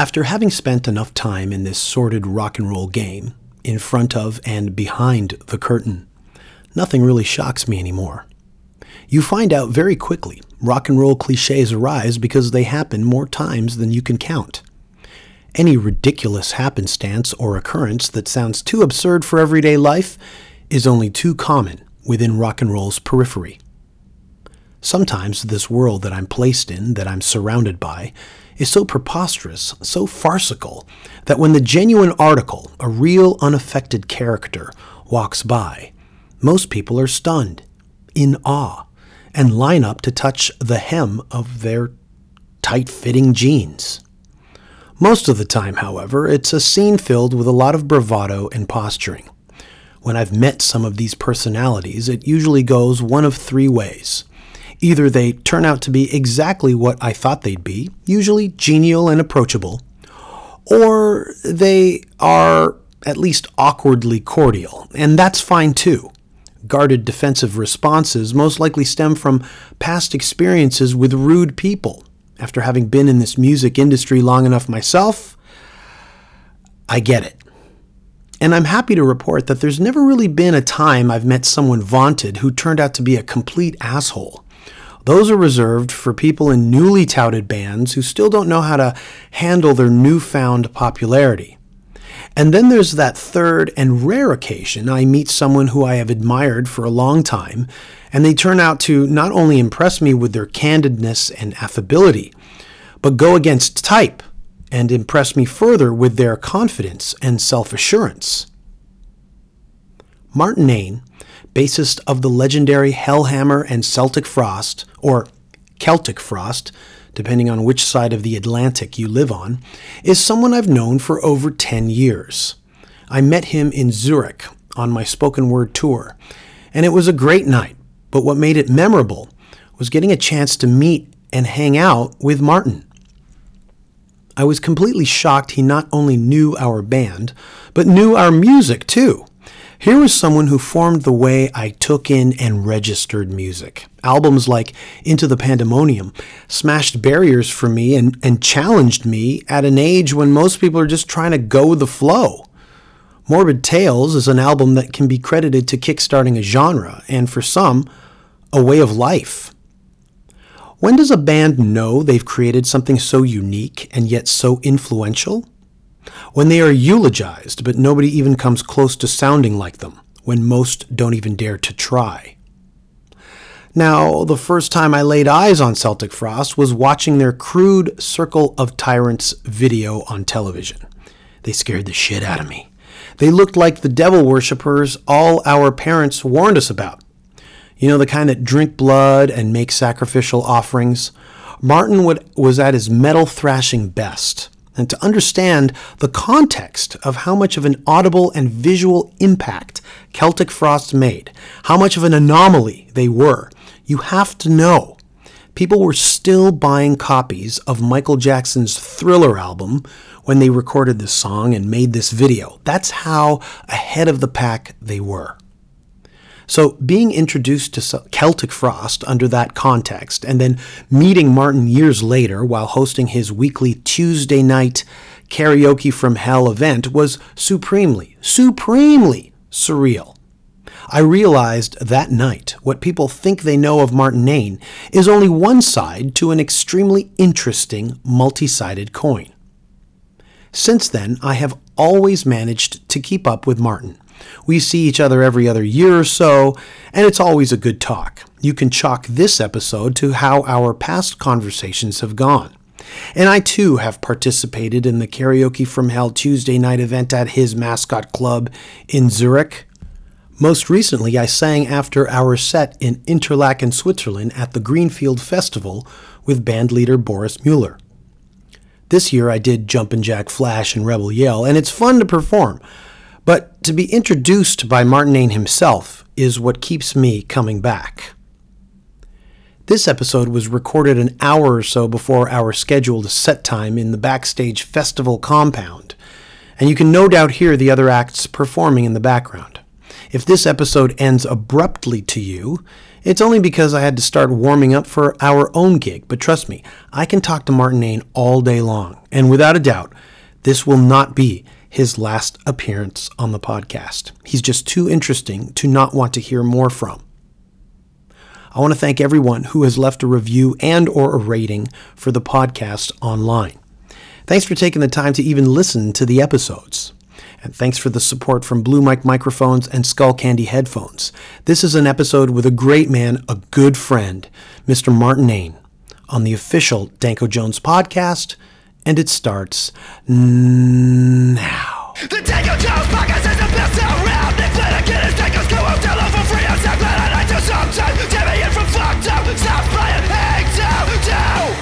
After having spent enough time in this sordid rock and roll game, in front of and behind the curtain, nothing really shocks me anymore. You find out very quickly rock and roll cliches arise because they happen more times than you can count. Any ridiculous happenstance or occurrence that sounds too absurd for everyday life is only too common within rock and roll's periphery. Sometimes this world that I'm placed in, that I'm surrounded by, is so preposterous, so farcical, that when the genuine article, a real unaffected character, walks by, most people are stunned, in awe, and line up to touch the hem of their tight fitting jeans. Most of the time, however, it's a scene filled with a lot of bravado and posturing. When I've met some of these personalities, it usually goes one of three ways. Either they turn out to be exactly what I thought they'd be, usually genial and approachable, or they are at least awkwardly cordial, and that's fine too. Guarded defensive responses most likely stem from past experiences with rude people. After having been in this music industry long enough myself, I get it. And I'm happy to report that there's never really been a time I've met someone vaunted who turned out to be a complete asshole. Those are reserved for people in newly touted bands who still don't know how to handle their newfound popularity. And then there's that third and rare occasion I meet someone who I have admired for a long time, and they turn out to not only impress me with their candidness and affability, but go against type and impress me further with their confidence and self assurance. Martin Ain bassist of the legendary Hellhammer and Celtic Frost, or Celtic Frost, depending on which side of the Atlantic you live on, is someone I've known for over 10 years. I met him in Zurich on my spoken word tour, and it was a great night, but what made it memorable was getting a chance to meet and hang out with Martin. I was completely shocked he not only knew our band, but knew our music too. Here was someone who formed the way I took in and registered music. Albums like Into the Pandemonium smashed barriers for me and, and challenged me at an age when most people are just trying to go with the flow. Morbid Tales is an album that can be credited to kickstarting a genre, and for some, a way of life. When does a band know they've created something so unique and yet so influential? When they are eulogized, but nobody even comes close to sounding like them, when most don't even dare to try. Now, the first time I laid eyes on Celtic Frost was watching their crude Circle of Tyrants video on television. They scared the shit out of me. They looked like the devil worshippers all our parents warned us about. You know, the kind that drink blood and make sacrificial offerings. Martin would, was at his metal thrashing best and to understand the context of how much of an audible and visual impact Celtic Frost made, how much of an anomaly they were, you have to know. People were still buying copies of Michael Jackson's Thriller album when they recorded this song and made this video. That's how ahead of the pack they were. So, being introduced to Celtic Frost under that context, and then meeting Martin years later while hosting his weekly Tuesday night karaoke from hell event was supremely, supremely surreal. I realized that night what people think they know of Martin Ain is only one side to an extremely interesting multi sided coin. Since then, I have always managed to keep up with Martin. We see each other every other year or so, and it's always a good talk. You can chalk this episode to how our past conversations have gone. And I too have participated in the Karaoke from Hell Tuesday night event at his mascot club in Zurich. Most recently, I sang after our set in Interlaken, Switzerland at the Greenfield Festival with bandleader Boris Mueller. This year I did Jumpin' Jack Flash and Rebel Yell, and it's fun to perform. But to be introduced by Martin Ain himself is what keeps me coming back. This episode was recorded an hour or so before our scheduled set time in the backstage festival compound, and you can no doubt hear the other acts performing in the background. If this episode ends abruptly to you, It's only because I had to start warming up for our own gig, but trust me, I can talk to Martin Ain all day long, and without a doubt, this will not be his last appearance on the podcast. He's just too interesting to not want to hear more from. I want to thank everyone who has left a review and or a rating for the podcast online. Thanks for taking the time to even listen to the episodes. And thanks for the support from Blue Mic microphones and Skull Candy headphones. This is an episode with a great man, a good friend, Mr. Martin Ain, on the official Danko Jones podcast, and it starts now. The Danko Jones podcast is the best around. Nick Flanagan is Danko's co-host. I love for free. I'm so glad I like to sometimes. Jimmy in from fucked up. Stop playing hang down, down.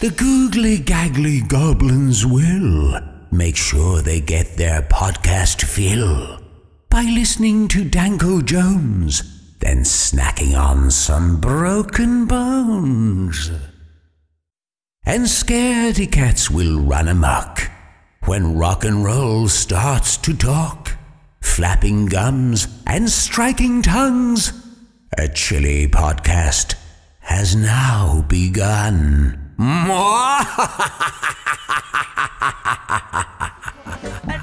The googly gaggly goblins will make sure they get their podcast fill by listening to Danko Jones, then snacking on some broken bones. And scaredy cats will run amok when rock and roll starts to talk, flapping gums and striking tongues. A chilly podcast has now begun. And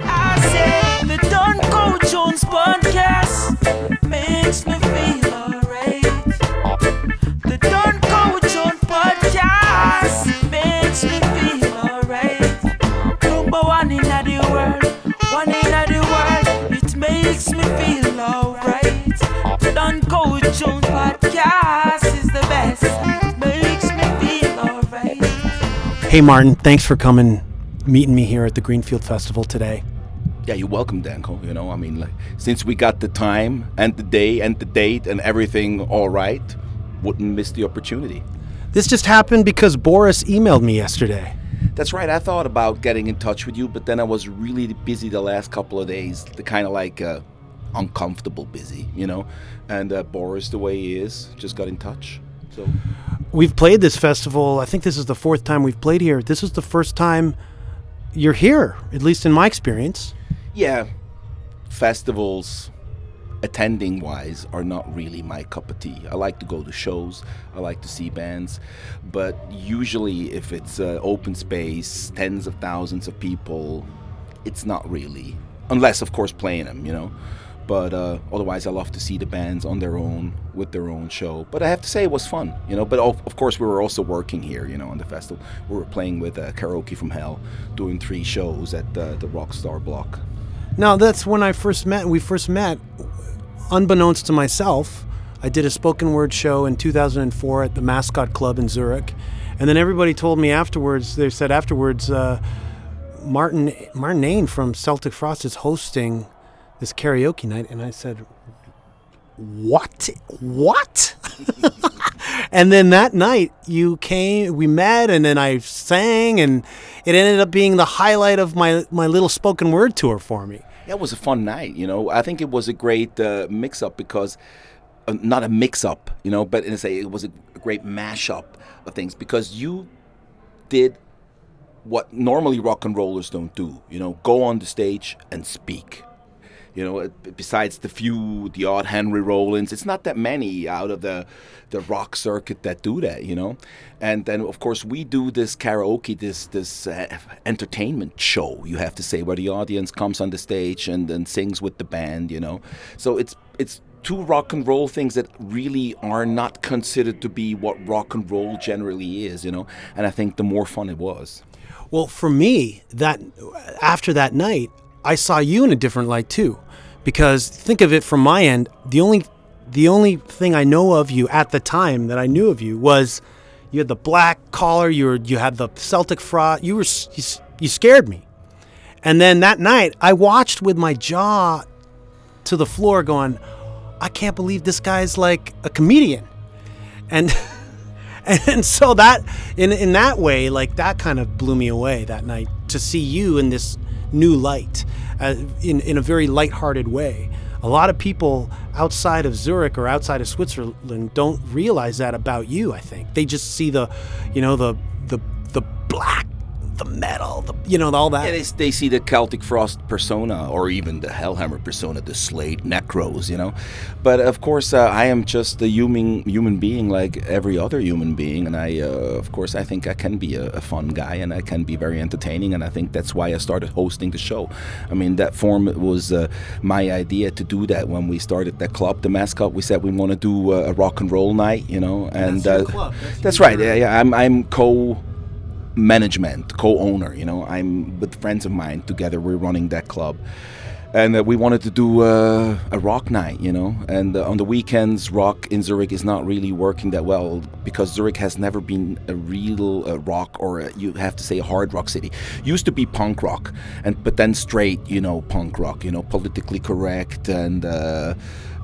I say the Danko Jones podcast makes me feel alright. The Danko Jones podcast is the best, makes me feel alright. Hey, Martin, thanks for coming, meeting me here at the Greenfield Festival today. Yeah, you're welcome, Danko. You know, I mean, like, since we got the time and the day and the date and everything all right, wouldn't miss the opportunity. This just happened because Boris emailed me yesterday. That's right. I thought about getting in touch with you, but then I was really busy the last couple of days, the kind of like uh, uncomfortable busy, you know. And uh, Boris, the way he is, just got in touch. So We've played this festival. I think this is the fourth time we've played here. This is the first time you're here, at least in my experience. yeah, festivals attending wise are not really my cup of tea. I like to go to shows, I like to see bands, but usually if it's uh, open space, tens of thousands of people, it's not really. Unless, of course, playing them, you know. But uh, otherwise, I love to see the bands on their own with their own show. But I have to say, it was fun, you know. But of, of course, we were also working here, you know, on the festival. We were playing with uh, Karaoke from Hell, doing three shows at uh, the Rockstar Block. Now, that's when I first met. We first met, unbeknownst to myself. I did a spoken word show in 2004 at the Mascot Club in Zurich. And then everybody told me afterwards, they said afterwards, uh, Martin, Martin Ain from Celtic Frost is hosting this karaoke night. And I said, What? What? and then that night you came, we met, and then I sang, and it ended up being the highlight of my, my little spoken word tour for me. It was a fun night. You know, I think it was a great uh, mix-up because uh, not a mix-up, you know, but in a, say it was a great mash-up of things because you did what normally rock and rollers don't do. You know, go on the stage and speak. You know, besides the few, the odd Henry Rollins, it's not that many out of the the rock circuit that do that. You know, and then of course we do this karaoke, this this uh, entertainment show. You have to say where the audience comes on the stage and then sings with the band. You know, so it's it's two rock and roll things that really are not considered to be what rock and roll generally is. You know, and I think the more fun it was. Well, for me, that after that night, I saw you in a different light too, because think of it from my end. The only the only thing I know of you at the time that I knew of you was you had the black collar. You were you had the Celtic frost. You were you, you scared me, and then that night I watched with my jaw to the floor, going, I can't believe this guy's like a comedian, and. and so that in in that way like that kind of blew me away that night to see you in this new light uh, in in a very lighthearted way. A lot of people outside of Zurich or outside of Switzerland don't realize that about you I think. They just see the you know the the the black the metal, the you know all that. Yeah, they, they see the Celtic Frost persona, or even the Hellhammer persona, the Slayed Necros, you know. But of course, uh, I am just a human human being like every other human being, and I, uh, of course, I think I can be a, a, fun guy and I can be very entertaining, and I think that's why I started hosting the show. I mean, that form was uh, my idea to do that when we started that club, the mascot. We said we want to do a rock and roll night, you know, and that's, uh, that's, that's right. Yeah, yeah. I'm I'm co management, co-owner. You know, I'm with friends of mine. Together, we're running that club, and uh, we wanted to do uh, a rock night. You know, and uh, on the weekends, rock in Zurich is not really working that well because Zurich has never been a real uh, rock or a, you have to say a hard rock city. Used to be punk rock, and but then straight, you know, punk rock. You know, politically correct and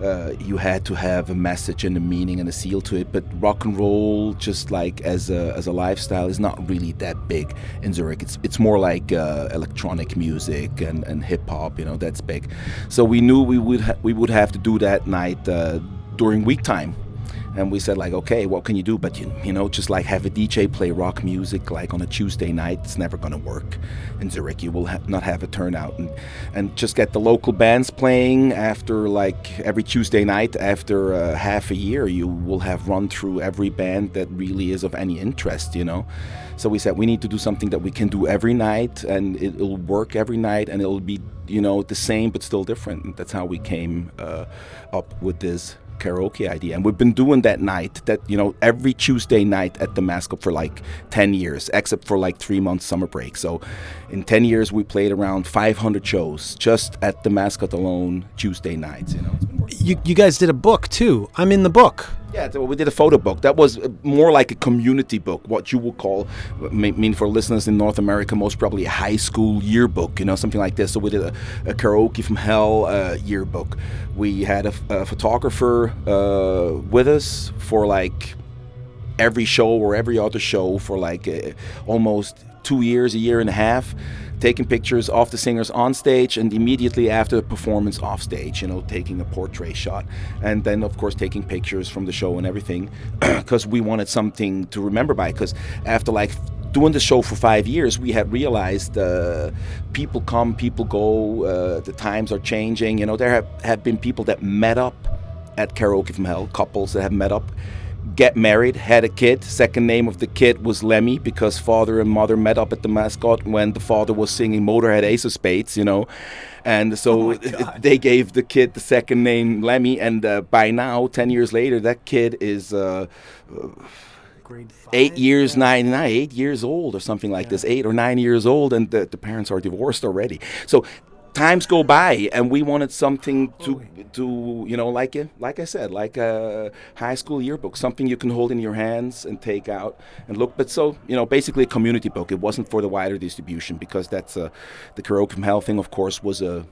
uh, you had to have a message and a meaning and a seal to it. But rock and roll, just like as a, as a lifestyle, is not really that big in Zurich. It's it's more like uh, electronic music and, and hip hop. You know, that's big. So we knew we would ha- we would have to do that night uh, during week time and we said like okay what can you do? But you, you know just like have a dj play rock music like on a tuesday night it's never going to work. In zurich you will ha- not have a turnout. And, and just get the local bands playing after like every tuesday night after uh, half a year you will have run through every band that really is of any interest you know? So we said we need to do something that we can do every night and it'll work every night and it'll be you know the same but still different. That's how we came uh, up with this karaoke idea. And we've been doing that night, that, you know, every Tuesday night at the Mascot for like 10 years, except for like three months summer break. So in 10 years, we played around 500 shows just at the Mascot alone Tuesday nights, you know. You, you guys did a book too. I'm in the book. Yeah, we did a photo book. That was uh, more like a community book, what you would call, I mean, for listeners in North America, most probably a high school yearbook, you know, something like this. So we did a, a karaoke from hell uh, yearbook. We had a, a photographer uh, with us for like every show or every other show for like uh, almost two years, a year and a half taking pictures of the singers on stage and immediately after the performance off stage, you know, taking a portrait shot. And then, of course, taking pictures from the show and everything because we wanted something to remember by. Because after like doing the show for five years, we had realized uh, people come, people go, uh, the times are changing. You know, there have, have been people that met up at Karaoke from Hell, couples that have met up get married, had a kid. Second name of the kid was Lemmy because father and mother met up at the mascot when the father was singing Motorhead Ace of Spades, you know. And so Oh they gave the kid the second name Lemmy. And uh, by now, 10 years later, that kid is. Uh, Grade five. eight years, nine, nine, eight years old or something like this, eight or nine years old, and the, the parents are divorced already. So times go by, and we wanted something to, to you know, like it, like I said, like a high school yearbook, something you can hold in your hands and take out and look. But so, you know, basically a community book. It wasn't for the wider distribution because that's uh, the karaoke from hell thing. Of course, was a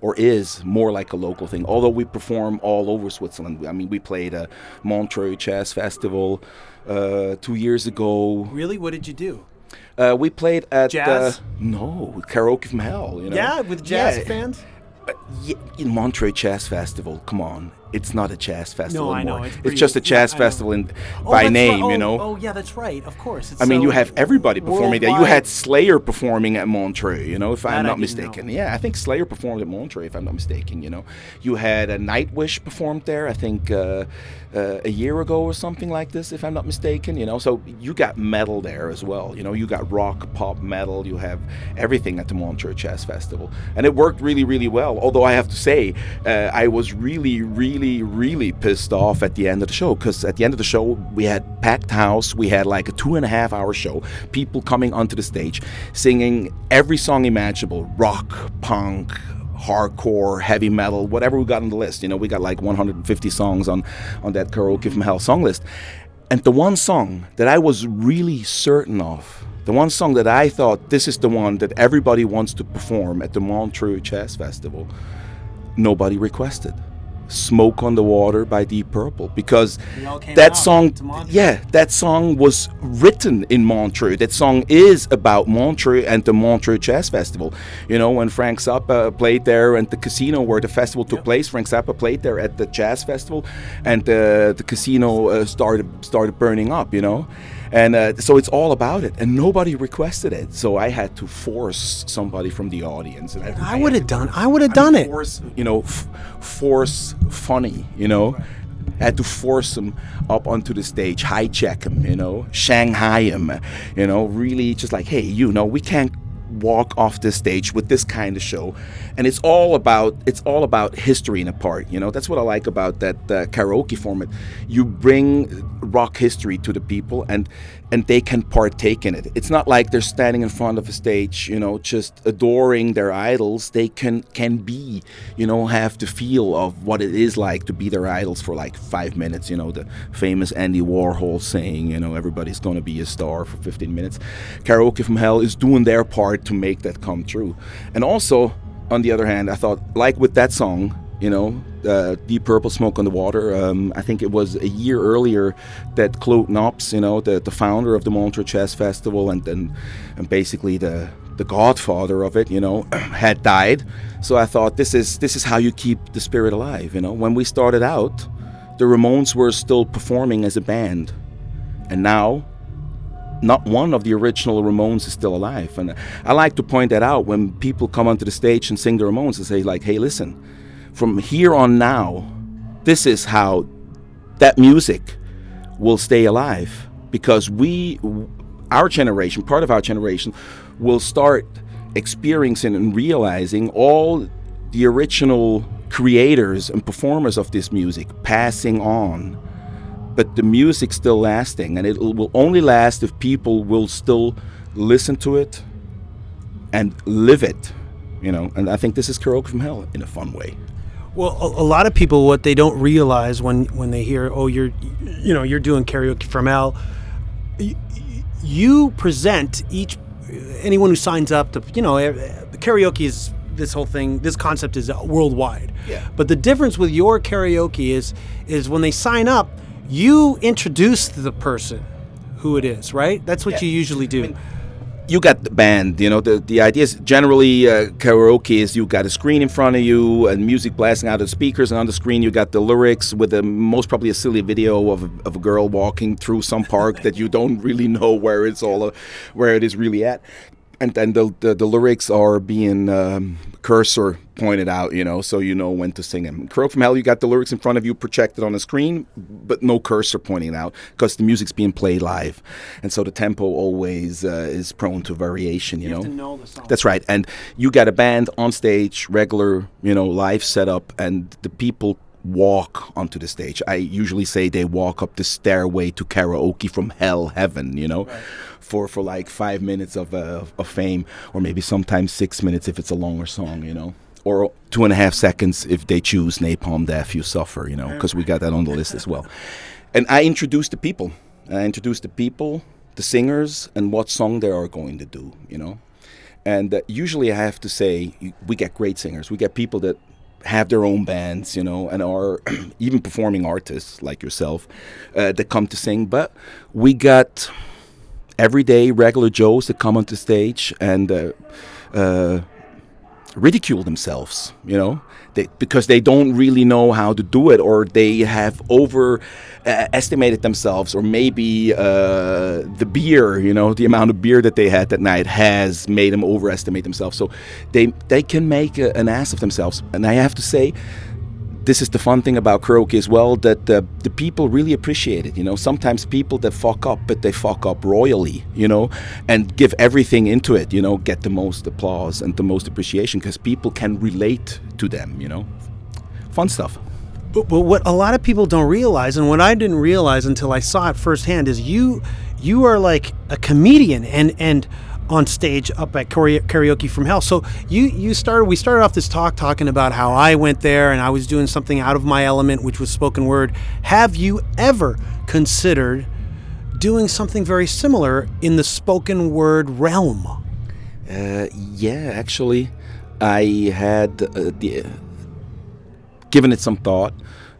or is more like a local thing. Although we perform all over Switzerland. I mean, we played a Montreux Jazz Festival uh, two years ago. Really? What did you do? Uh, we played at Jazz? Uh, no karaoke from hell. You know? Yeah, with jazz Yeah. fans. Uh, yeah, in Montreux Jazz Festival. Come on, it's not a jazz festival know, anymore. it's It's, just a yeah, jazz know. festival in, Oh, by name. right. You Oh, know. Oh, yeah, that's right. Of course. It's I mean, so you have everybody performing there. You had Slayer performing at Montreux, you know, if That I'm not didn't know. mistaken. Yeah, I think Slayer performed at Montreux, if I'm not mistaken, you know. You had a Nightwish performed there, I think, uh, uh, a year ago or something like this, if I'm not mistaken, you know. So you got metal there as well, you know. You got rock, pop, metal, you have everything at the Montreux Jazz Festival. And it worked really, really well. Although I have to say, uh, I was really, really, really really pissed off at the end of the show because at the end of the show, we had packed house. We had like a two and a half hour show. People coming onto the stage singing every song imaginable rock, punk, hardcore, heavy metal, whatever we got on the list. You know, we got like 150 songs on, on that Karaoke from Hell song list. And the one song that I was really certain of, the one song that I thought this is the one that everybody wants to perform at the Montreux Jazz Festival, nobody requested. Smoke on the Water by Deep Purple because They all came that out. Song yeah that song was written in Montreux. That song is about Montreux and the Montreux Jazz Festival. You know when Frank Zappa played there and the casino where the festival took place Frank Zappa played there at the jazz festival and the the casino uh, started started burning up you know And uh, so it's all about it, and nobody requested it. So I had to force somebody from the audience. And I had would have done. I would have done it. force, you know, f- force funny, you know. Had to force him up onto the stage, hijack him, you know, Shanghai him, you know, really just like, hey, you know, we can't walk off this stage with this kind of show, and it's all about it's all about history in a part, you know. That's what I like about that uh, karaoke format. You bring rock history to the people, and and they can partake in it. It's not like they're standing in front of a stage, you know, just adoring their idols. They can can be, you know, have the feel of what it is like to be their idols for like five minutes. You know, the famous Andy Warhol saying, you know, everybody's gonna be a star for 15 minutes. Karaoke from Hell is doing their part to make that come true. And also, on the other hand, I thought, like with that song, you know, uh, Deep Purple Smoke on the Water. Um, I think it was a year earlier that Claude Nobs, you know, the, the founder of the Montreux Jazz Festival and, and, and basically the, the godfather of it, you know, had died. So I thought this is this is how you keep the spirit alive, you know. When we started out, the Ramones were still performing as a band. And now not one of the original Ramones is still alive. And I like to point that out when people come onto the stage and sing the Ramones and say, like, hey, listen, from here on now, this is how that music will stay alive because we, our generation, part of our generation, will start experiencing and realizing all the original creators and performers of this music passing on but the music's still lasting and it will only last if people will still listen to it and live it you know and i think this is karaoke from hell in a fun way Well, a, a lot of people, what they don't realize when when they hear, oh, you're, you know, you're doing karaoke from hell. y- y- You present each anyone who signs up to, you know, eh, karaoke is this whole thing. This concept is worldwide. Yeah. But the difference with your karaoke is is when they sign up, you introduce the person who it is, right? That's what Yeah. you usually do. you got the band you know the, the idea is generally uh, karaoke is you got a screen in front of you and music blasting out of the speakers and on the screen you got the lyrics with a most probably a silly video of a, of a girl walking through some park that you don't really know where it's all uh, where it is really at and then the, the, the lyrics are being um, cursor pointed out, you know, so you know when to sing them. Crow from Hell, you got the lyrics in front of you projected on the screen, but no cursor pointing out because the music's being played live, and so the tempo always uh, is prone to variation, you, know. to know the song. That's right, and you got a band on stage, regular, you know, live setup, and the people walk onto the stage. I usually say they walk up the stairway to karaoke from hell heaven, you know, for for like five minutes of uh, of fame, or maybe sometimes six minutes if it's a longer song, you know. Or two and a half seconds if they choose Napalm Death, You Suffer, you know, because we got that on the list as well. And I introduce the people. I introduce the people, the singers, and what song they are going to do, you know. And uh, usually I have to say, we get great singers. We get people that have their own bands, you know, and are even performing artists like yourself uh, that come to sing. But we got everyday regular Joes that come onto stage and uh, uh, ridicule themselves, you know, they, because they don't really know how to do it, or they have overestimated uh, themselves, or maybe uh, the beer, you know, the amount of beer that they had that night has made them overestimate themselves. So they they can make a, an ass of themselves, and I have to say. This is the fun thing about karaoke as well that the, people really appreciate it. You know, sometimes people that fuck up, but they fuck up royally. You know, and give everything into it. You know, get the most applause and the most appreciation because people can relate to them. You know, fun stuff. But, but what a lot of people don't realize, and what I didn't realize until I saw it firsthand, is you you are like a comedian and and on stage up at Karaoke from Hell. So you you started we started off this talk talking about how I went there and I was doing something out of my element, which was spoken word. Have you ever considered doing something very similar in the spoken word realm? Uh, yeah, actually, I had uh, the, given it some thought.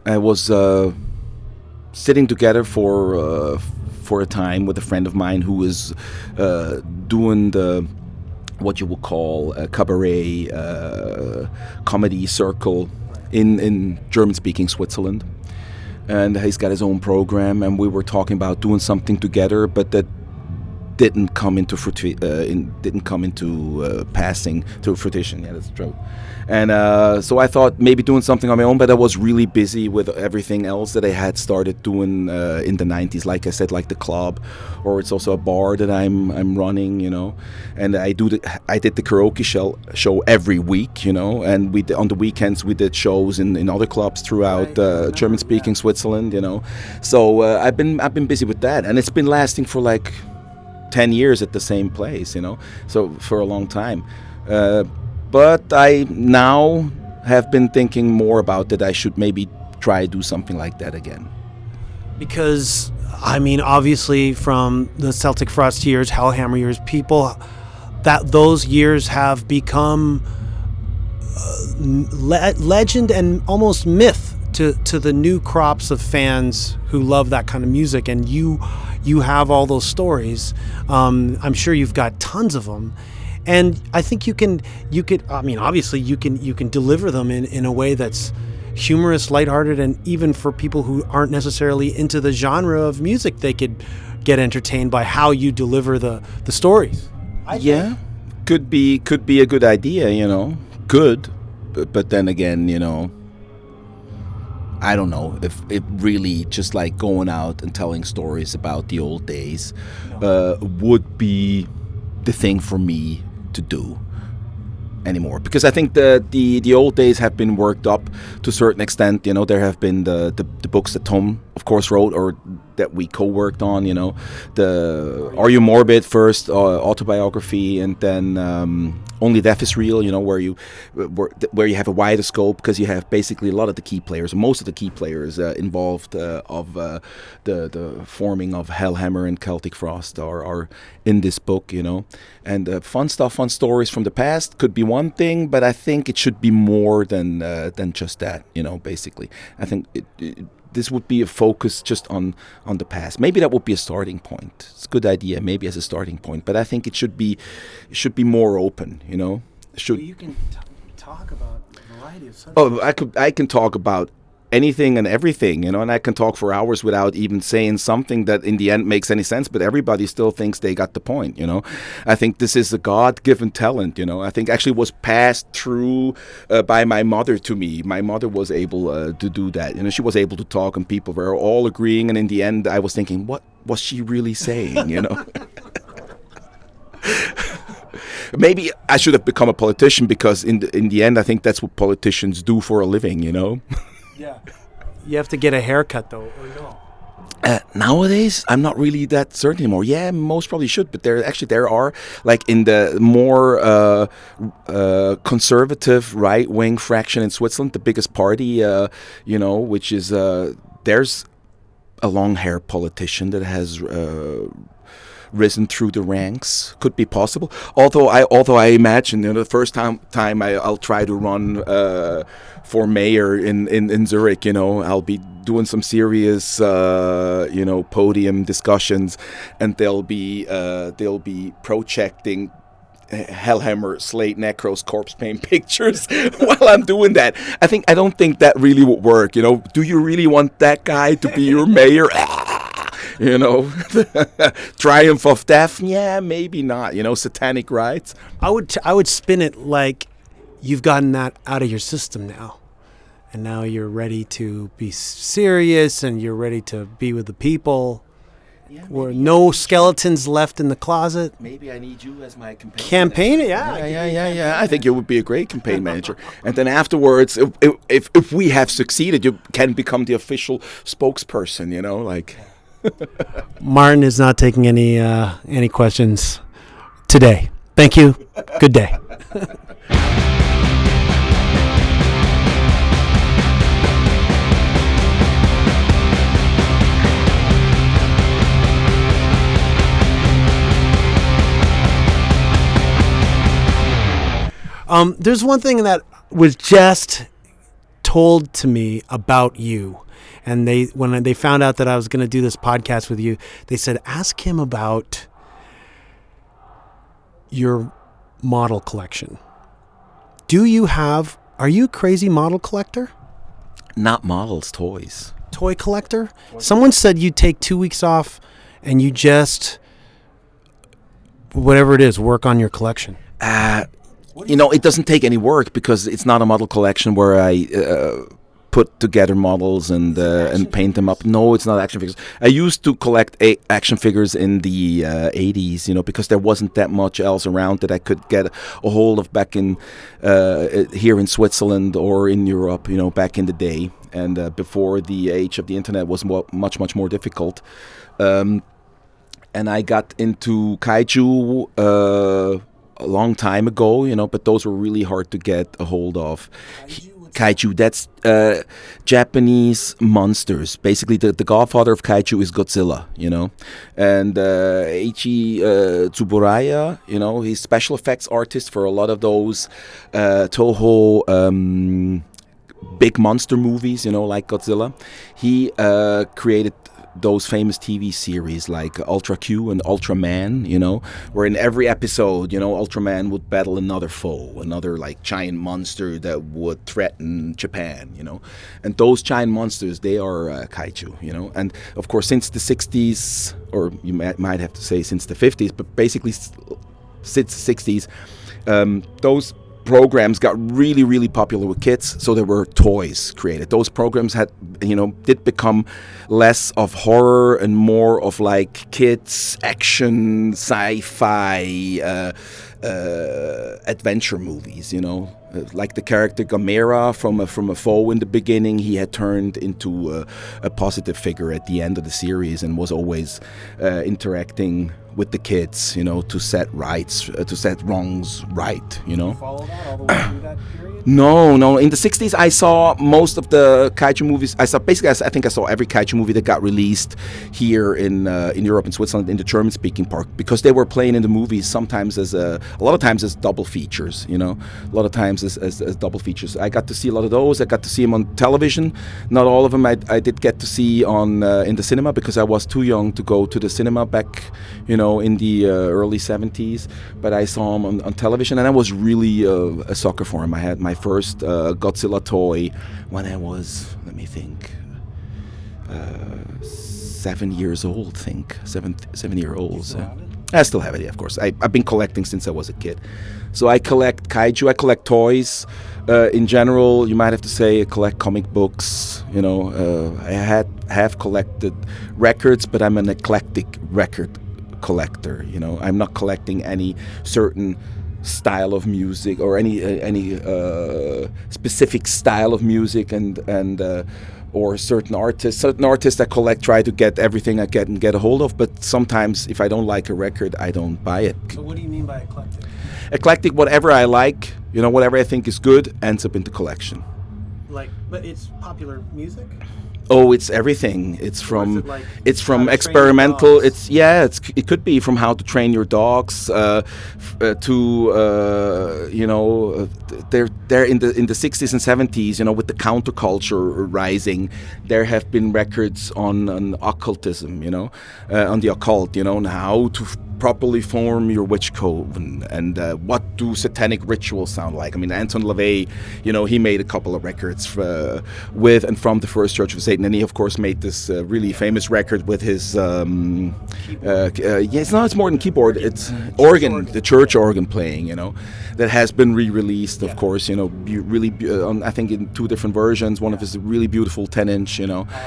I was uh, sitting together for uh, for a time with a friend of mine who was uh, doing the what you would call a cabaret uh, comedy circle in in German-speaking Switzerland. and he's got his own program, and we were talking about doing something together, but that didn't come into fruitu- uh, in, didn't come into uh, passing to fruition. Yeah, that's true. And uh, so I thought maybe doing something on my own, but I was really busy with everything else that I had started doing uh, in the '90s. Like I said, like the club, or it's also a bar that I'm I'm running, you know. And I do the I did the karaoke show show every week, you know. And we on the weekends we did shows in, in other clubs throughout uh, German-speaking Switzerland, you know. So uh, I've been I've been busy with that, and it's been lasting for like 10 years at the same place, you know, so for a long time. Uh, but I now have been thinking more about that I should maybe try do something like that again. Because, I mean, obviously, from the Celtic Frost years, Hellhammer years, people that those years have become uh, le- legend and almost myth to, to the new crops of fans who love that kind of music. And you you have all those stories. Um, I'm sure you've got tons of them, and I think you can you could. I mean, obviously you can you can deliver them in in a way that's humorous, lighthearted, and even for people who aren't necessarily into the genre of music, they could get entertained by how you deliver the the stories. yeah, could be could be a good idea, you know. Good, but, but then again, you know, I don't know if it really just like going out and telling stories about the old days uh, would be the thing for me to do anymore because I think the, the the old days have been worked up to a certain extent. You know, there have been the the, the books that Tom, of course, wrote or that we co-worked on. You know, the Are You Morbid first uh, autobiography, and then um, Only Death Is Real. You know, where you where, where you have a wider scope because you have basically a lot of the key players, most of the key players uh, involved uh, of uh, the the forming of Hellhammer and Celtic Frost are are in this book. You know, and uh, fun stuff, fun stories from the past could be one thing, but I think it should be more than uh, than just that. You know, basically, I think it, it, this would be a focus just on on the past. Maybe that would be a starting point. It's a good idea, maybe as a starting point, but I think it should be it should be more open. You know, should You can t- talk about a variety of oh, subjects. Oh, I could I can talk about anything and everything, you know, and I can talk for hours without even saying something that in the end makes any sense, but everybody still thinks they got the point, you know. I think this is a God-given talent, you know. I think actually was passed through uh, by my mother to me. My mother was able uh, to do that. You know, she was able to talk and people were all agreeing and in the end I was thinking, what was she really saying, you know? Maybe I should have become a politician because in the, in the end I think that's what politicians do for a living, you know. Yeah. You have to get a haircut though, or no? Uh, nowadays, I'm not really that certain anymore. Yeah, most probably should, but there actually there are like in the more uh, uh, conservative right wing fraction in Switzerland, the biggest party, uh, you know, which is uh, there's a long hair politician that has uh, risen through the ranks. Could be possible. Although I although I imagine you know, the first time time I, I'll try to run uh, for mayor in, in, in Zurich, you know, I'll be doing some serious uh, you know podium discussions, and they'll be uh, they'll be projecting. Hellhammer, Slayed, Necros, corpse paint pictures while I'm doing that. I think I don't think that really would work. You know, do you really want that guy to be your mayor? you know triumph of death yeah maybe not you know satanic rites I would t- I would spin it like you've gotten that out of your system now, and now you're ready to be serious and you're ready to be with the people. Yeah, Where no skeletons left in the closet. maybe i need you as my campaign Campaign, yeah. yeah, yeah, yeah, yeah. I think you would be a great campaign manager. And then afterwards, if, if if we have succeeded, you can become the official spokesperson. You know, like Martin is not taking any uh, any questions today. Thank you. Good day. Um, there's one thing that was just told to me about you, and they when they found out that I was going to do this podcast with you, they said ask him about your model collection. Do you have? Are you a crazy model collector? not models, toys. toy collector? Someone said you take two weeks off and you just, whatever it is, work on your collection. Uh, you know, it doesn't take any work because it's not a model collection where I uh, put together models and uh, and paint them up. No, it's not action figures. I used to collect a- action figures in the uh, 80s, you know, because there wasn't that much else around that I could get a hold of back in uh, here in Switzerland or in Europe, you know, back in the day and uh, before the age of the internet was mo- much much more difficult. Um, and I got into kaiju uh, a long time ago, you know, but those were really hard to get a hold of. Kaiju, that's uh, Japanese monsters. Basically, the, the godfather of kaiju is Godzilla, you know. And uh, Eiichi uh, Tsuburaya, you know, he's special effects artist for a lot of those uh, Toho. Um, big monster movies, you know, like Godzilla. He uh, created those famous TV series like Ultra Q and Ultraman, you know, where in every episode, you know, Ultraman would battle another foe, another like giant monster that would threaten Japan, you know. And those giant monsters, they are uh, kaiju, you know. And of course, since the 60s, or you might, have to say since the 50s, but basically since the 60s, um, those programs got really really popular with kids so there were toys created. Those programs had you know did become less of horror and more of like kids action sci-fi uh, uh, adventure movies you know like the character Gamera from a, from a foe in the beginning he had turned into a, a positive figure at the end of the series and was always uh, interacting with the kids you know to set rights uh, to set wrongs right you know Follow all the way that period? no, no. In the '60s, I saw most of the kaiju movies. I saw basically, I think I saw every kaiju movie that got released here in uh, in Europe and Switzerland in the German-speaking part because they were playing in the movies sometimes as a, a lot of times as double features. You know, a lot of times as, as, as double features. I got to see a lot of those. I got to see them on television. Not all of them I, I did get to see on uh, in the cinema because I was too young to go to the cinema back, you know, in the uh, early '70s. But I saw them on, on television, and I was really uh, a sucker for them. I had my first uh, Godzilla toy when I was, let me think, uh, seven years old. Think seven seven year old. So. I still have it, yeah, of course. I, I've been collecting since I was a kid. So I collect kaiju, I collect toys. Uh, in general, you might have to say I collect comic books. You know, uh, I had have collected records, but I'm an eclectic record collector. You know, I'm not collecting any certain style of music or any uh, any uh, specific style of music and and uh, or certain artists. Certain artists I collect try to get everything I and get a hold of. But sometimes if I don't like a record, I don't buy it. So what do you mean by eclectic? Eclectic, whatever I like, you know, whatever I think is good ends up in the collection. Like, but it's popular music? Oh, it's everything. It's from it like it's from to Train Your experimental. It's yeah. It's it could be from how to train your dogs uh, f- uh, to uh, you know uh, th- they're they're in the in the 60s and 70s. You know with the counterculture rising, there have been records on on occultism. You know uh, on the occult. You know and how to. Properly form your witch coven and uh, what do satanic rituals sound like? I mean anton lavey you know he made a couple of records uh, with and from the first church of satan. And he of course made this uh, really famous record with his um, uh, uh, yeah it's not it's more than keyboard. It's organ the church organ playing you know that has been re-released of course you know be- really uh, on, i think in two different versions. One of his really beautiful 10 inch you know.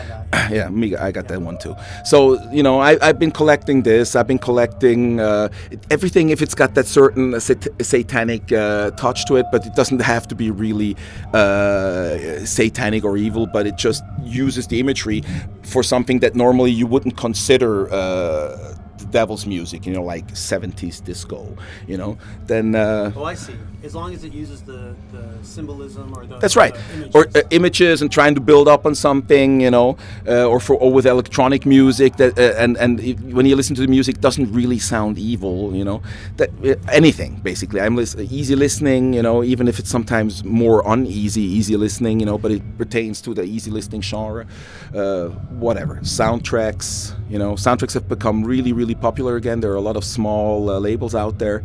Yeah me i got that one too. So you know I, i've been collecting this. I've been collecting uh, everything if it's got that certain sat- satanic uh, touch to it but it doesn't have to be really uh, satanic or evil but it just uses the imagery for something that normally you wouldn't consider uh, the devil's music you know like 70s disco you know then Oh, I see. As long as it uses the, the symbolism or the That's right. the Or images. uh, images and trying to build up on something, you know, uh, or for or with electronic music that uh, and and if, when you listen to the music, it doesn't really sound evil, you know. That uh, anything basically. I'm lis- easy listening, you know, even if it's sometimes more uneasy, easy listening, you know, but it pertains to the easy listening genre. Uh, whatever soundtracks, you know, soundtracks have become really really popular again. There are a lot of small uh, labels out there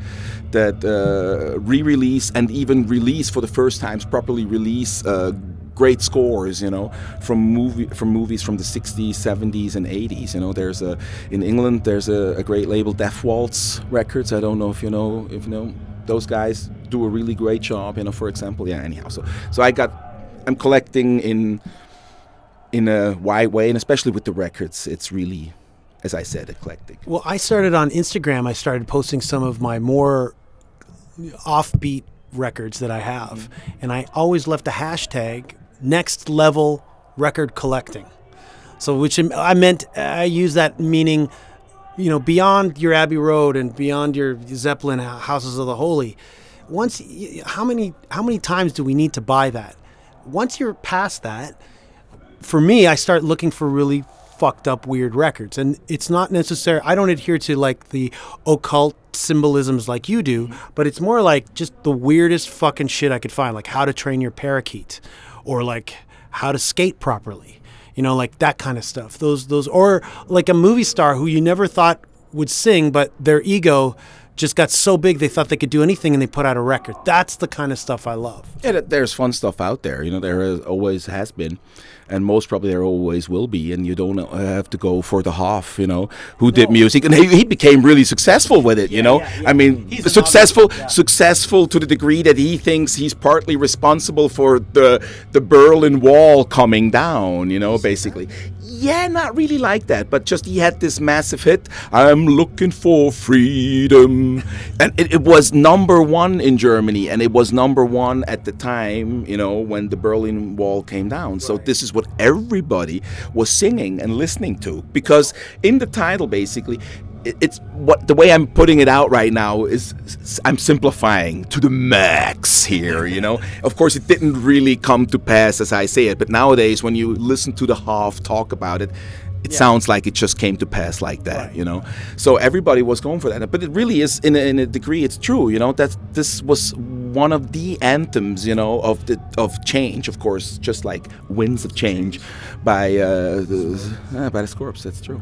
that uh, re-release and even release for the first times properly release uh, great scores, you know, from movie from movies from the 60s, 70s, and 80s. You know, there's a in England there's a, a great label, Death Waltz Records. I don't know if you know if you know those guys do a really great job. You know, for example, yeah. Anyhow, so so I got I'm collecting in in a wide way, and especially with the records, it's really, as I said, eclectic. Well, I started on Instagram. I started posting some of my more offbeat records that I have, and I always left a hashtag next level record collecting. So, which I meant, I use that meaning, you know, beyond your Abbey Road and beyond your Zeppelin uh, Houses of the Holy. Once, how many, how many times do we need to buy that? Once you're past that, for me, I start looking for really fucked up weird records, and it's not necessary. I don't adhere to like the occult symbolisms like you do, but it's more like just the weirdest fucking shit I could find, like how to train your parakeet, or like how to skate properly. You know, like that kind of stuff. Those those or like a movie star who you never thought would sing, but their ego just got so big they thought they could do anything and they put out a record. That's the kind of stuff I love. Yeah, there's fun stuff out there. You know, there is, always has been, and most probably there always will be. And you don't uh, have to go for the Hoff, you know, who did music, and he, he became really successful with it. you know, yeah, yeah. I mean, He's successful, yeah. successful to the degree that he thinks he's partly responsible for the the Berlin Wall coming down. You know, basically. Yeah, not really like that, but just he had this massive hit. I'm looking for freedom, and it, it was number one in Germany, and it was number one at the time, you know, when the Berlin Wall came down. So this is what everybody was singing and listening to, because in the title, basically, it's what the way I'm putting it out right now is I'm simplifying to the max here, you know. Of course, it didn't really come to pass as I say it, but nowadays when you listen to the Hoff talk about it, it sounds like it just came to pass like that, you know. So everybody was going for that, but it really is in a, in a degree it's true, you know. That this was one of the anthems, you know, of the of change, of course, just like winds of change by uh, the, uh, by the Scorps. That's true.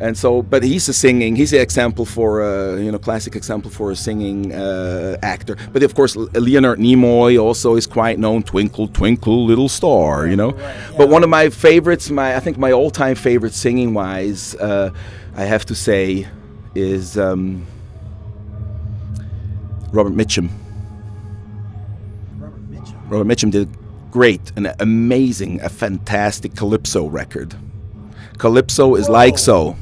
And so, but he's a singing. He's an example for a you know classic example for a singing uh, actor. But of course, Leonard Nimoy also is quite known. Twinkle, twinkle, little star. You know. But one of my favorites, my I think my all-time favorite singing wise, uh, I have to say, is um, Robert Mitchum. Robert Mitchum did great, an amazing, a fantastic calypso record. Calypso is like so.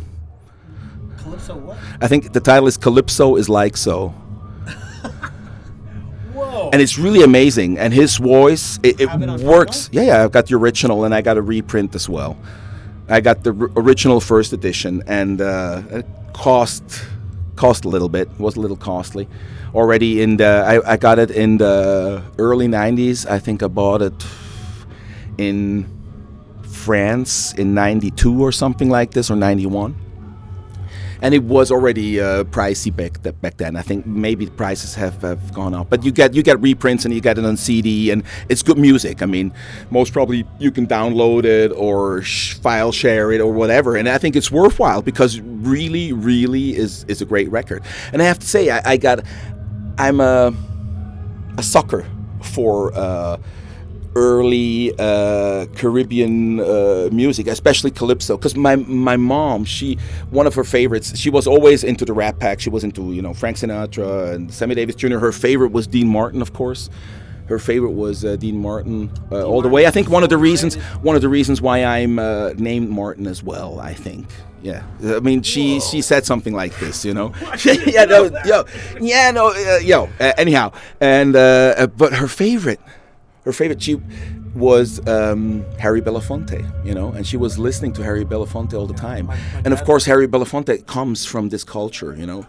Calypso what? I think the title is Calypso is like so. Whoa. And it's really amazing. And his voice, it, it it works. Yeah, yeah, I've got the original and I got a reprint as well. I got the r- original first edition and uh, it cost cost a little bit. Was a little costly. Already in the, I, I got it in the early 90s. I think I bought it in France in 92 or something like this, or 91 and it was already uh, pricey back th- back then. I think maybe the prices have, have gone up, but you get you get reprints and you get it on CD, and it's good music. I mean, most probably you can download it or sh- file share it or whatever, and I think it's worthwhile because really, really is is a great record. And I have to say, I, I got, I'm a a sucker for. Uh, early uh, Caribbean uh, music, especially calypso. Because my my mom, she one of her favorites. She was always into the Rat Pack. She was into you know Frank Sinatra and Sammy Davis Jr. Her favorite was Dean Martin, of course. Her favorite was uh, Dean Martin uh, all the way. I think one of the reasons one of the reasons why I'm uh, named Martin as well. I think. Yeah, I mean, she she said something like this, you know. yeah, no, yo, yeah, no, uh, yo. Uh, anyhow, and but her favorite, her favorite she was um, Harry Belafonte, you know, and she was listening to Harry Belafonte all the time. And of course, Harry Belafonte comes from this culture, you know,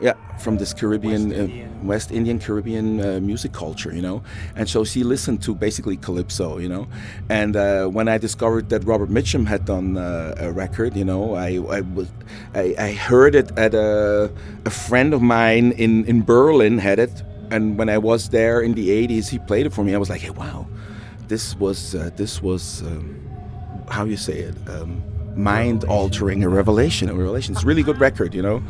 yeah, from this Caribbean, uh, West Indian Caribbean uh, music culture, you know. And so she listened to basically calypso, you know. And uh, when I discovered that Robert Mitchum had done uh, a record, you know, I, I was I, I heard it at a, a friend of mine in in Berlin had it and when I was there in the 80s, he played it for me. I was like, hey, wow, this was uh, this was um, how you say it, um, mind altering, a revelation, a revelation. It's a really good record, you know.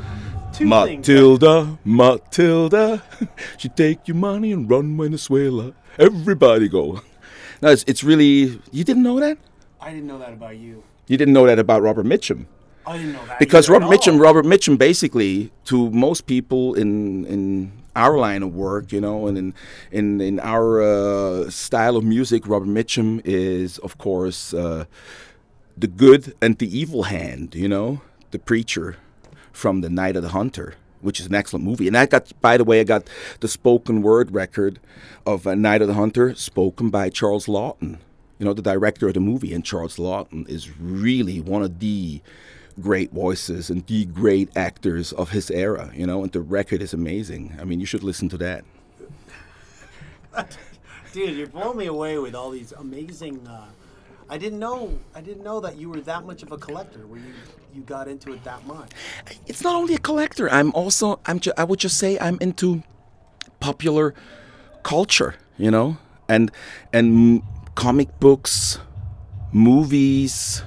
things. Matilda, Matilda, she take your money and run Venezuela. Everybody go. no, it's it's really you didn't know that. I didn't know that about you. You didn't know that about Robert Mitchum. I didn't know that because Robert Mitchum. Robert Mitchum, basically, to most people in in our line of work, you know, and in in in our uh, style of music, Robert Mitchum is, of course, uh, the good and the evil hand, you know, the preacher from the Night of the Hunter. Which is an excellent movie, and I got, by the way, I got the spoken word record of uh, Night of the Hunter, spoken by Charles Laughton, you know, the director of the movie. And Charles Laughton is really one of the great voices and the great actors of his era, you know, and the record is amazing. I mean, you should listen to that. Dude, you're blowing me away with all these amazing. Uh, I didn't know. I didn't know that you were that much of a collector. Where you you got into it that much. It's not only a collector. I'm also I'm ju- I would just say I'm into popular culture, you know, and and comic books, movies,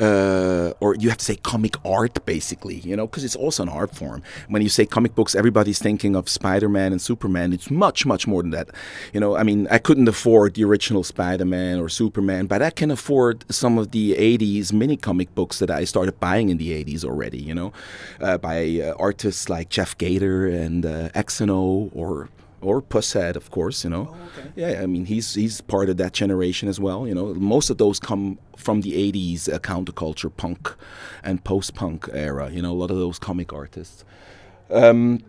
uh, or you have to say comic art, basically, you know, because it's also an art form. When you say comic books, everybody's thinking of Spider-Man and Superman. It's much, much more than that. You know, I mean, I couldn't afford the original Spider-Man or Superman, but I can afford some of the '80s mini comic books that I started buying in the '80s already. You know, uh, by uh, artists like Jeff Gaither and uh, XNO or or Pushead, of course, you know. okay. Yeah, I mean he's he's part of that generation as well. You know, most of those come from the '80s uh, counterculture, punk, and post-punk era. You know, a lot of those comic artists. Um,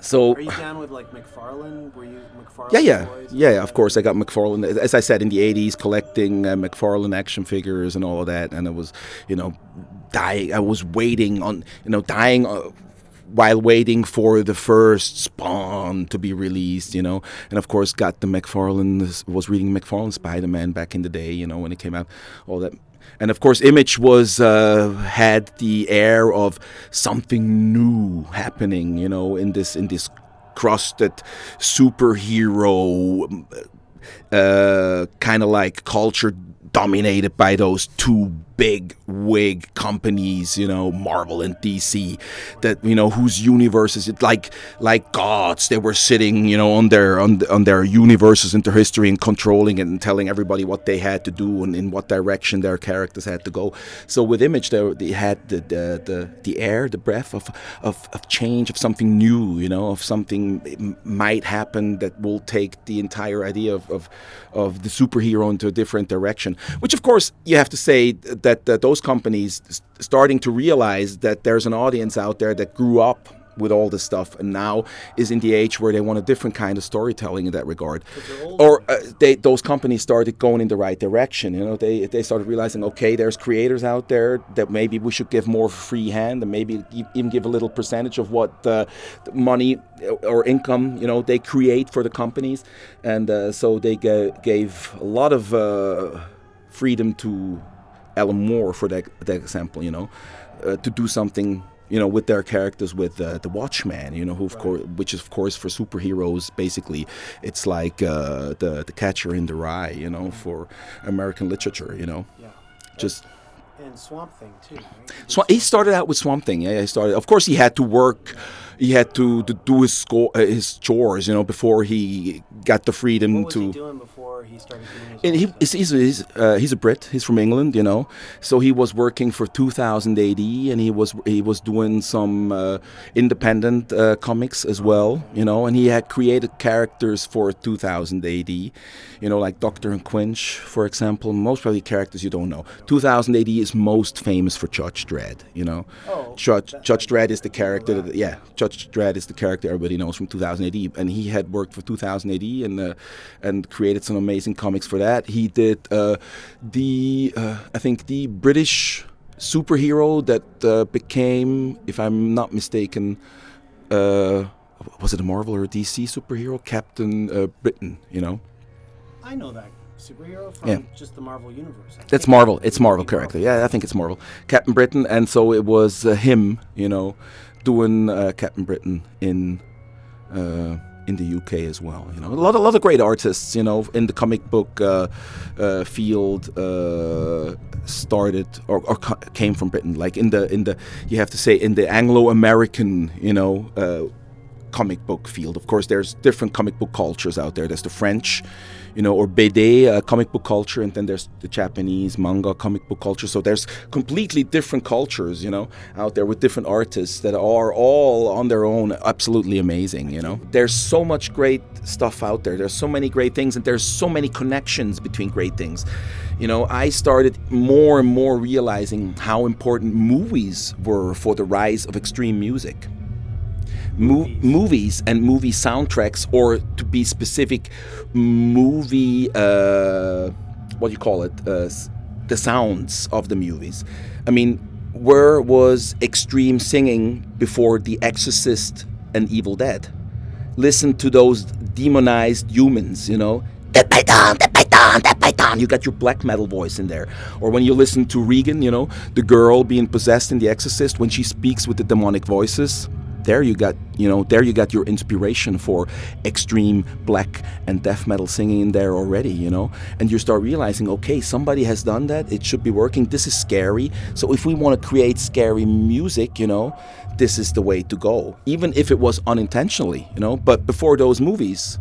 so Are you down with like McFarlane? Were you McFarlane? yeah, yeah, boys? yeah, yeah. Of course, I got McFarlane. As I said, in the '80s, collecting uh, McFarlane action figures and all of that, and I was, you know, dying. I was waiting on, you know, dying. Uh, while waiting for the first Spawn to be released, you know, and of course got the McFarlane was reading McFarlane Spider-Man back in the day, you know, when it came out, all that, and of course Image was uh, had the air of something new happening, you know, in this in this crusted superhero uh, kind of like culture dominated by those two big wig companies, you know, Marvel and DC, that you know whose universes it like like gods. They were sitting, you know, on their on, on their universes into history and controlling it and telling everybody what they had to do and in what direction their characters had to go. So with Image, they, they had the, the the the air, the breath of, of of change, of something new, you know, of something might happen that will take the entire idea of of, of the superhero into a different direction. Which, of course, you have to say that, that those companies starting to realize that there's an audience out there that grew up with all this stuff and now is in the age where they want a different kind of storytelling in that regard. Or uh, they those companies started going in the right direction you know they they started realizing okay there's creators out there that maybe we should give more free hand and maybe even give a little percentage of what uh, the money or income you know they create for the companies. And uh, so they ga- gave a lot of uh, freedom to Alan Moore for that, that example, you know, uh, to do something, you know, with their characters, with uh, the Watchman, you know, who of course, which is of course for superheroes, basically, it's like uh, the the Catcher in the Rye, you know, for American literature, you know, Yeah. just. And Swamp Thing too. Right? So he started out with Swamp Thing. Yeah, he started. Of course, he had to work. He had to, to do his sco- uh, his chores, you know, before he got the freedom What was to. he doing before he started And he, he's, he's, he's, uh, he's a Brit. He's from England, you know. So he was working for 2000 AD, and he was he was doing some uh, independent uh, comics as well, you know. And he had created characters for 2000 AD, you know, like Doctor and Quinch, for example. Most probably characters you don't know. 2000 AD is most famous for Judge Dredd, you know. Oh, Judge Judge Dredd is the character. That, yeah, Judge Dredd is the character everybody knows from 2000 AD, and he had worked for 2000 AD and uh, and created some amazing comics for that. He did uh, the uh, I think the British superhero that uh, became, if I'm not mistaken, uh, was it a Marvel or a DC superhero? Captain uh, Britain, you know. I know that superhero from Yeah. just the Marvel universe. It's. Marvel. It's Marvel, correctly. Yeah, I think it's Marvel. Captain Britain, and so it was uh, him, you know, doing uh, Captain Britain in uh, in the UK as well. You know, a lot, a lot of great artists, you know, in the comic book uh, uh, field uh, started or, or came from Britain. Like in the in the you have to say in the Anglo-American, you know. Uh, comic book field. Of course, there's different comic book cultures out there. There's the French, you know, or BD uh, comic book culture, and then there's the Japanese manga comic book culture. So there's completely different cultures, you know, out there with different artists that are all on their own absolutely amazing. You know, there's so much great stuff out there. There's so many great things, and there's so many connections between great things. You know, I started more and more realizing how important movies were for the rise of extreme music mo- movies and movie soundtracks, or to be specific, movie uh, what do you call it? Uh, the sounds of the movies. I mean, where was extreme singing before The Exorcist and Evil Dead? Listen to those demonized humans, you know. That python, that python, that python. You got your black metal voice in there. Or when you listen to Regan, you know, the girl being possessed in The Exorcist, when she speaks with the demonic voices, there you got you know there you got your inspiration for extreme black and death metal singing in there already you know? And you start realizing okay somebody has done that. It should be working. This is scary. So if we want to create scary music you know this is the way to go even if it was unintentionally you know? But before those movies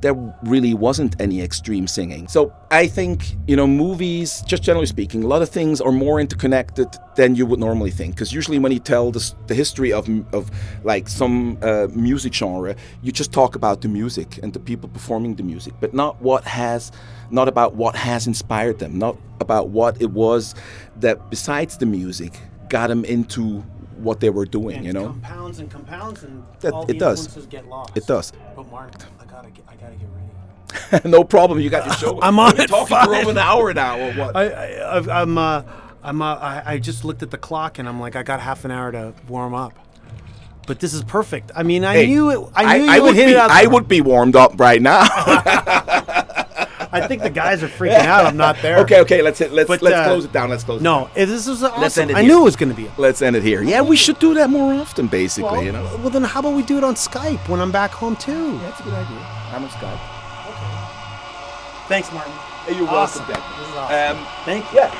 there really wasn't any extreme singing. So I think, you know, movies, just generally speaking, a lot of things are more interconnected than you would normally think. Because usually when you tell the, the history of, of like some uh, music genre, you just talk about the music and the people performing the music, but not what has, not about what has inspired them, not about what it was that besides the music got them into what they were doing, And you know? compounds and compounds, and That- all it the does. influences get lost. It does. But Mark, gotta, get, I gotta get ready. no problem. You got your show. I'm on We're it, talking fine. for over an hour now, or what? I, I, I've- I'm, uh, I'm, uh, I, I just looked at the clock and I'm like, I got half an hour to warm up. But this is perfect. I mean, I Hey, knew it. I knew you would would hit be, it out. I would be warmed up right now. I think the guys are freaking out. I'm not there. okay, okay. Let's hit, let's But, let's uh, close it down. Let's close. it No, it- this was awesome. end it I here. knew it was going to be. down. Let's end it here. Yeah, we should do that more often. Basically, Well, you know. well, then how about we do it on Skype when I'm back home too? Yeah, That's a good idea. I'm on Skype. Okay. Thanks, Martin. Hey, You're Awesome. welcome. This is awesome. Um, Thank you. yeah.